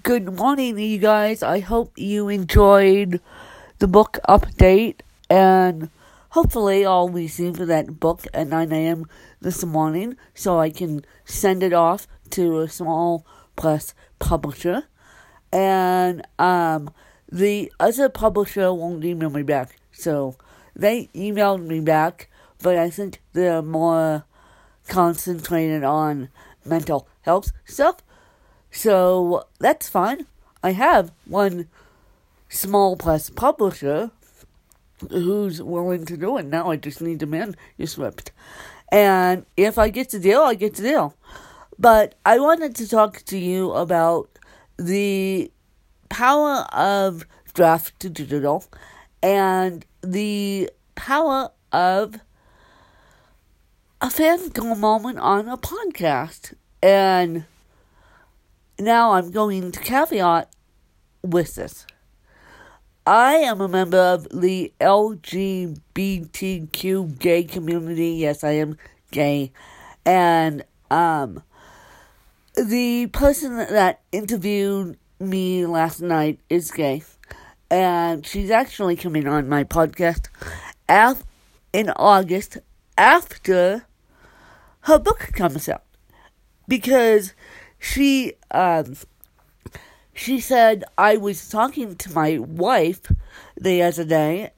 good morning, you guys. I hope you enjoyed the book update, and hopefully, I'll receive that book at 9 a.m. this morning so I can send it off to a small press publisher. And um, the other publisher won't email me back, so they emailed me back, but I think they're more concentrated on mental health stuff. So that's fine. I have one small press publisher who's willing to do it. Now I just need the manuscript. And if I get the deal, I get the deal. But I wanted to talk to you about the power of draft to digital and the power of a fangirl moment on a podcast. And now I'm going to caveat with this. I am a member of the LGBTQ gay community. Yes, I am gay. And um the person that interviewed me last night is gay. And she's actually coming on my podcast af- in August after her book comes out. Because she um she said I was talking to my wife the other day,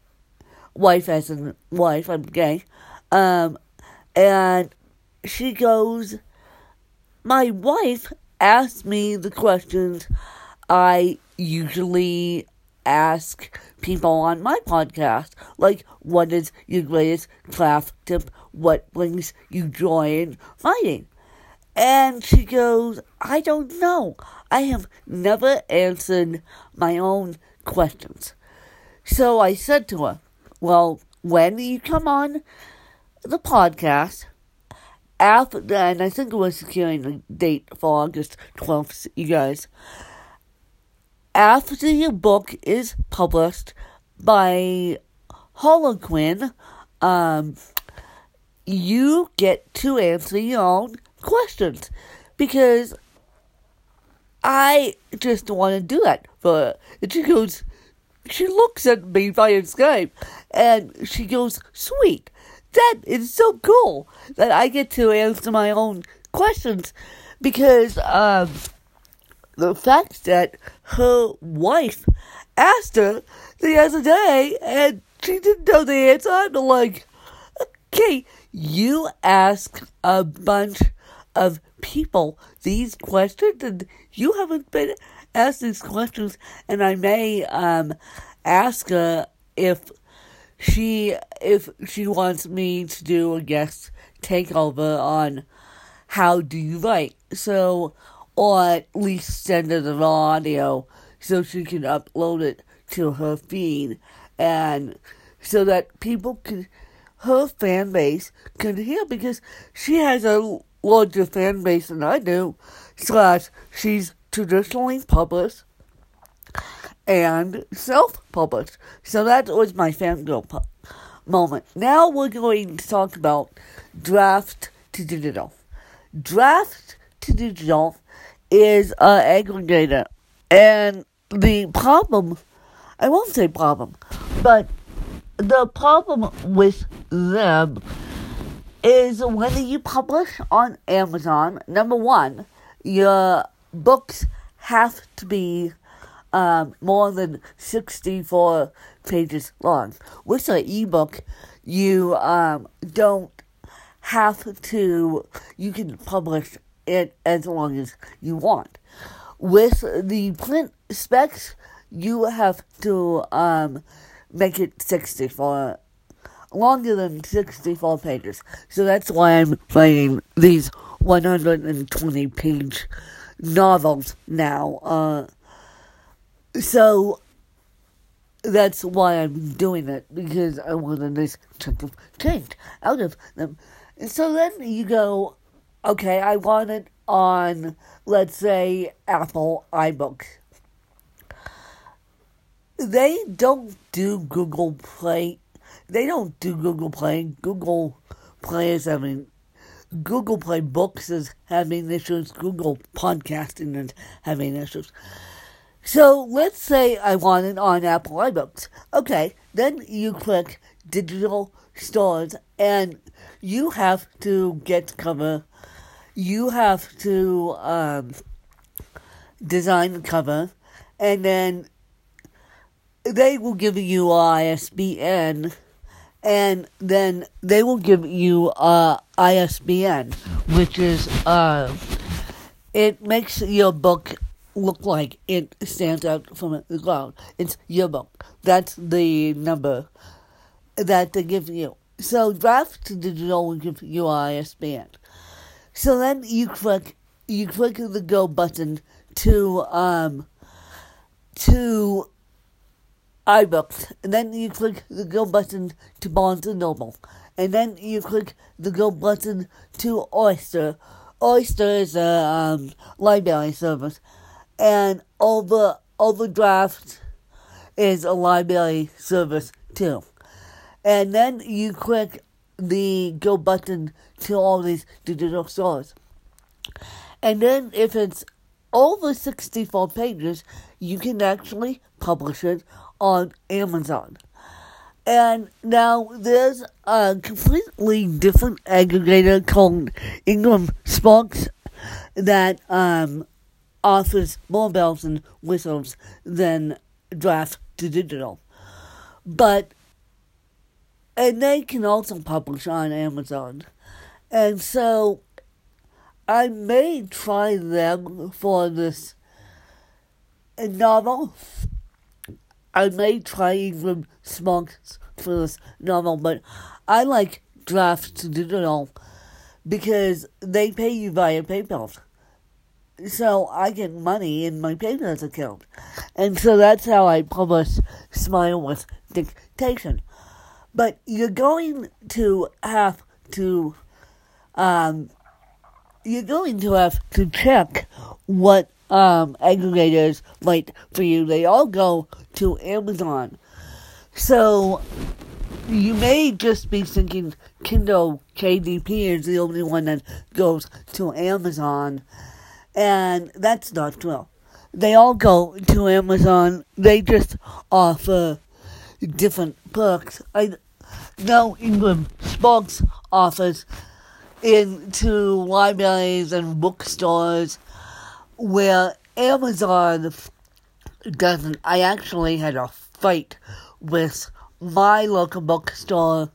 wife as in wife, I'm gay, um, and she goes, my wife asked me the questions I usually ask people on my podcast, like what is your greatest craft tip? What brings you joy in writing? And she goes, I don't know. I have never answered my own questions. So I said to her, Well, when you come on the podcast, after, and I think it was securing a date for August 12th, you guys, after your book is published by Harlequin, um, you get to answer your own questions because I just want to do that for her. And she goes, she looks at me via Skype and she goes, sweet, that is so cool that I get to answer my own questions because um, the fact that her wife asked her the other day and she didn't know the answer, I'm like, okay, you ask a bunch of people these questions, and you haven't been asked these questions, and I may um, ask her if she if she wants me to do a guest takeover on how do you write, so or at least send her the audio so she can upload it to her feed and so that people can her fan base can hear because she has a larger fan base than I do, slash, she's traditionally published and self published. So that was my fangirl pu- moment. Now we're going to talk about draft to digital. Draft to digital is an aggregator, and the problem, I won't say problem, but the problem with them is whether you publish on Amazon, number one, your books have to be um, more than 64 pages long. With an ebook, you um, don't have to, you can publish it as long as you want. With the print specs, you have to um, make it 64 longer than 64 pages. So that's why I'm writing these 120 page novels now. Uh, so that's why I'm doing it because I want a nice chunk of change out of them. So then you go, okay, I want it on, let's say, Apple iBooks. They don't do Google Play they don't do Google Play. Google Play is having Google Play Books is having issues, Google Podcasting is having issues. So let's say I want it on Apple iBooks. Okay, then you click digital stores and you have to get cover. You have to um, design the cover and then they will give you ISBN and then they will give you uh, ISBN, which is uh, it makes your book look like it stands out from the crowd. It's your book. That's the number that they give you. So draft digital will give you ISBN. So then you click you click the go button to um to iBooks, and then you click the go button to Barnes and Noble, and then you click the go button to Oyster. Oyster is a um, library service, and over Overdraft is a library service too. And then you click the go button to all these digital stores. And then if it's over 64 pages, you can actually publish it on Amazon. And now there's a completely different aggregator called Ingram Sparks that um, offers more bells and whistles than Draft to Digital. But, and they can also publish on Amazon. And so I may try them for this novel. I may try even Sparks for this novel, but I like drafts to Digital because they pay you via PayPal so I get money in my PayPal account. And so that's how I publish Smile with Dictation. But you're going to have to, um, you're going to have to check what um, aggregators like for you. They all go to Amazon. So you may just be thinking Kindle KDP is the only one that goes to Amazon and that's not true. They all go to Amazon. They just offer different perks. I know Ingram Sparks offers into libraries and bookstores where Amazon doesn't. I actually had a fight with my local bookstore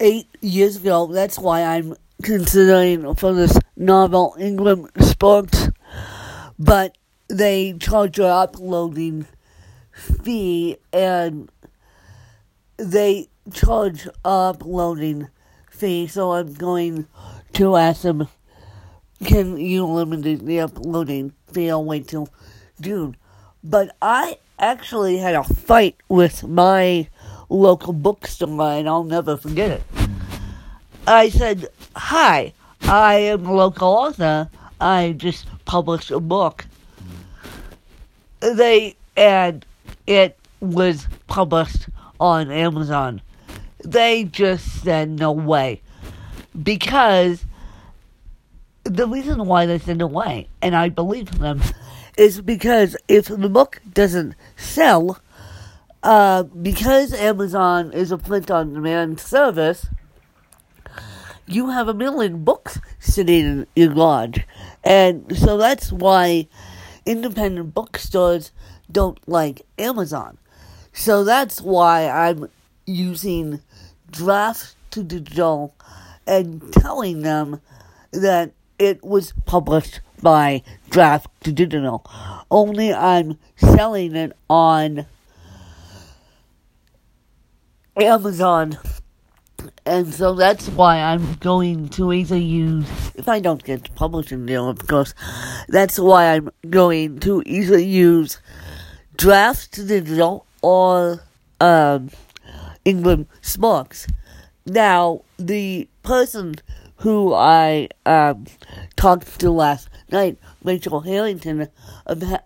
eight years ago. That's why I'm considering for this novel Ingram Sparks, but they charge an uploading fee and they charge uploading fee, so I'm going to ask them, can you eliminate the uploading fee? I'll wait till June. But I actually had a fight with my local bookstore, and I'll never forget it. I said, Hi, I am a local author. I just published a book. They, and it was published on Amazon. They just said no way. Because the reason why they said no way, and I believe them, is because if the book doesn't sell, uh, because Amazon is a print on demand service, you have a million books sitting in your garage. And so that's why independent bookstores don't like Amazon. So that's why I'm using Draft to Digital and telling them that it was published by Draft to Digital. Only I'm selling it on Amazon and so that's why I'm going to either use, if I don't get the publishing deal, of course, that's why I'm going to either use Draft to Digital or um, Ingram Sparks. Now, the person who I um, talked to last night, Rachel Harrington, about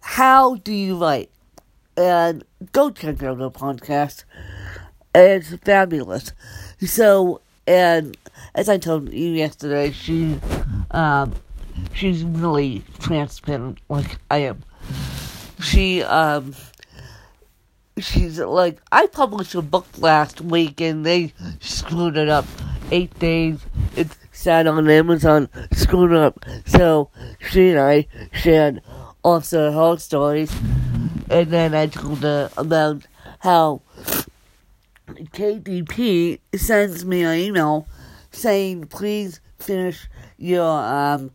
how do you write? And go check out the podcast it's fabulous. So and as I told you yesterday, she, um, she's really transparent like I am. She, um, she's like, I published a book last week and they screwed it up. Eight days, it sat on Amazon, screwed up. So she and I shared also her stories, and then I told her about how KDP sends me an email saying, please finish your um,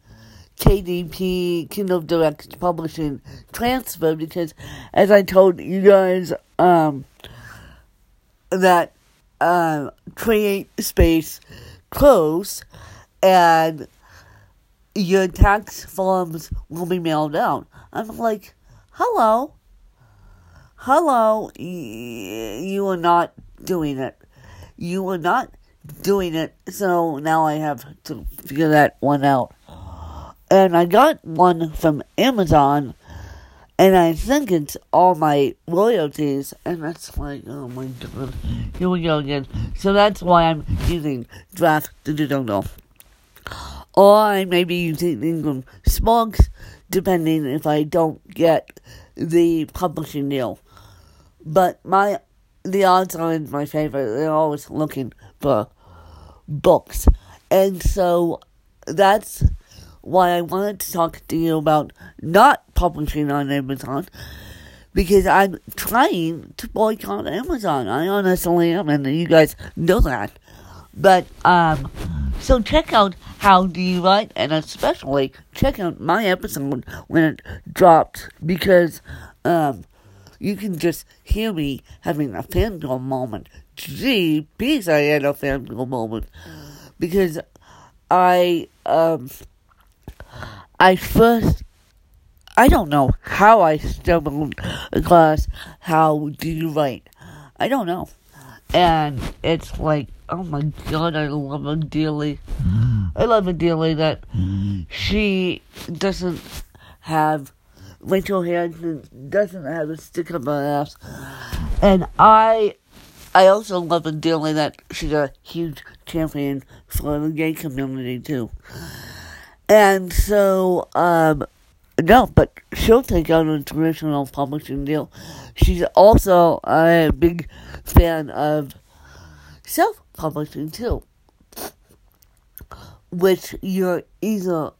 KDP Kindle Direct Publishing transfer because, as I told you guys, um, that uh, Create Space close and your tax forms will be mailed out. I'm like, hello, hello, you are not doing it. You are not doing it, so now I have to figure that one out. And I got one from Amazon, and I think it's all my royalties, and that's like, oh my god, here we go again. So that's why I'm using Draft Digital. Or I may be using Ingram Sparks, depending if I don't get the publishing deal. But my the odds are in my favor. They're always looking for books. And so that's why I wanted to talk to you about not publishing on Amazon because I'm trying to boycott Amazon. I honestly am, and you guys know that. But, um, so check out How Do You Write, and especially check out my episode when it drops because, um, you can just hear me having a fangirl moment. Gee, peace, I had a fangirl moment. Because I, um, I first, I don't know how I stumbled across how do you write. I don't know. And it's like, oh my god, I love her dearly. Mm. I love her dearly that she doesn't have Rachel Harrison doesn't have a stick up her ass. And I I also love her dearly that she's a huge champion for the gay community too. And so, um, no, but she'll take on a traditional publishing deal. She's also a big fan of self-publishing too, which you're either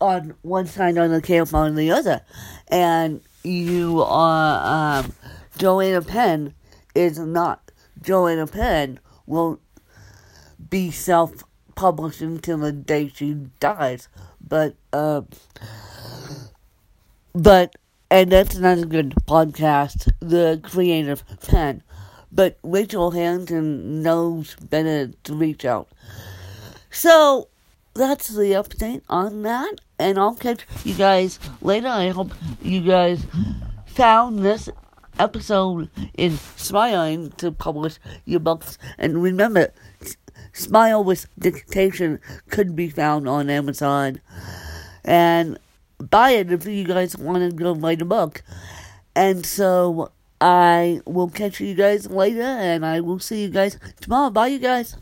on one side on the camp on the other, and you are um, Joanna Penn is not Joanna Penn won't be self published until the day she dies, but um, but and that's not a good podcast. The Creative Penn, but Rachel Harrington knows better to reach out. So that's the update on that, and I'll catch you guys later. I hope you guys found this episode inspiring to publish your books. And remember, Smile with Dictation could be found on Amazon. And buy it if you guys want to go write a book. And so I will catch you guys later, and I will see you guys tomorrow. Bye, you guys.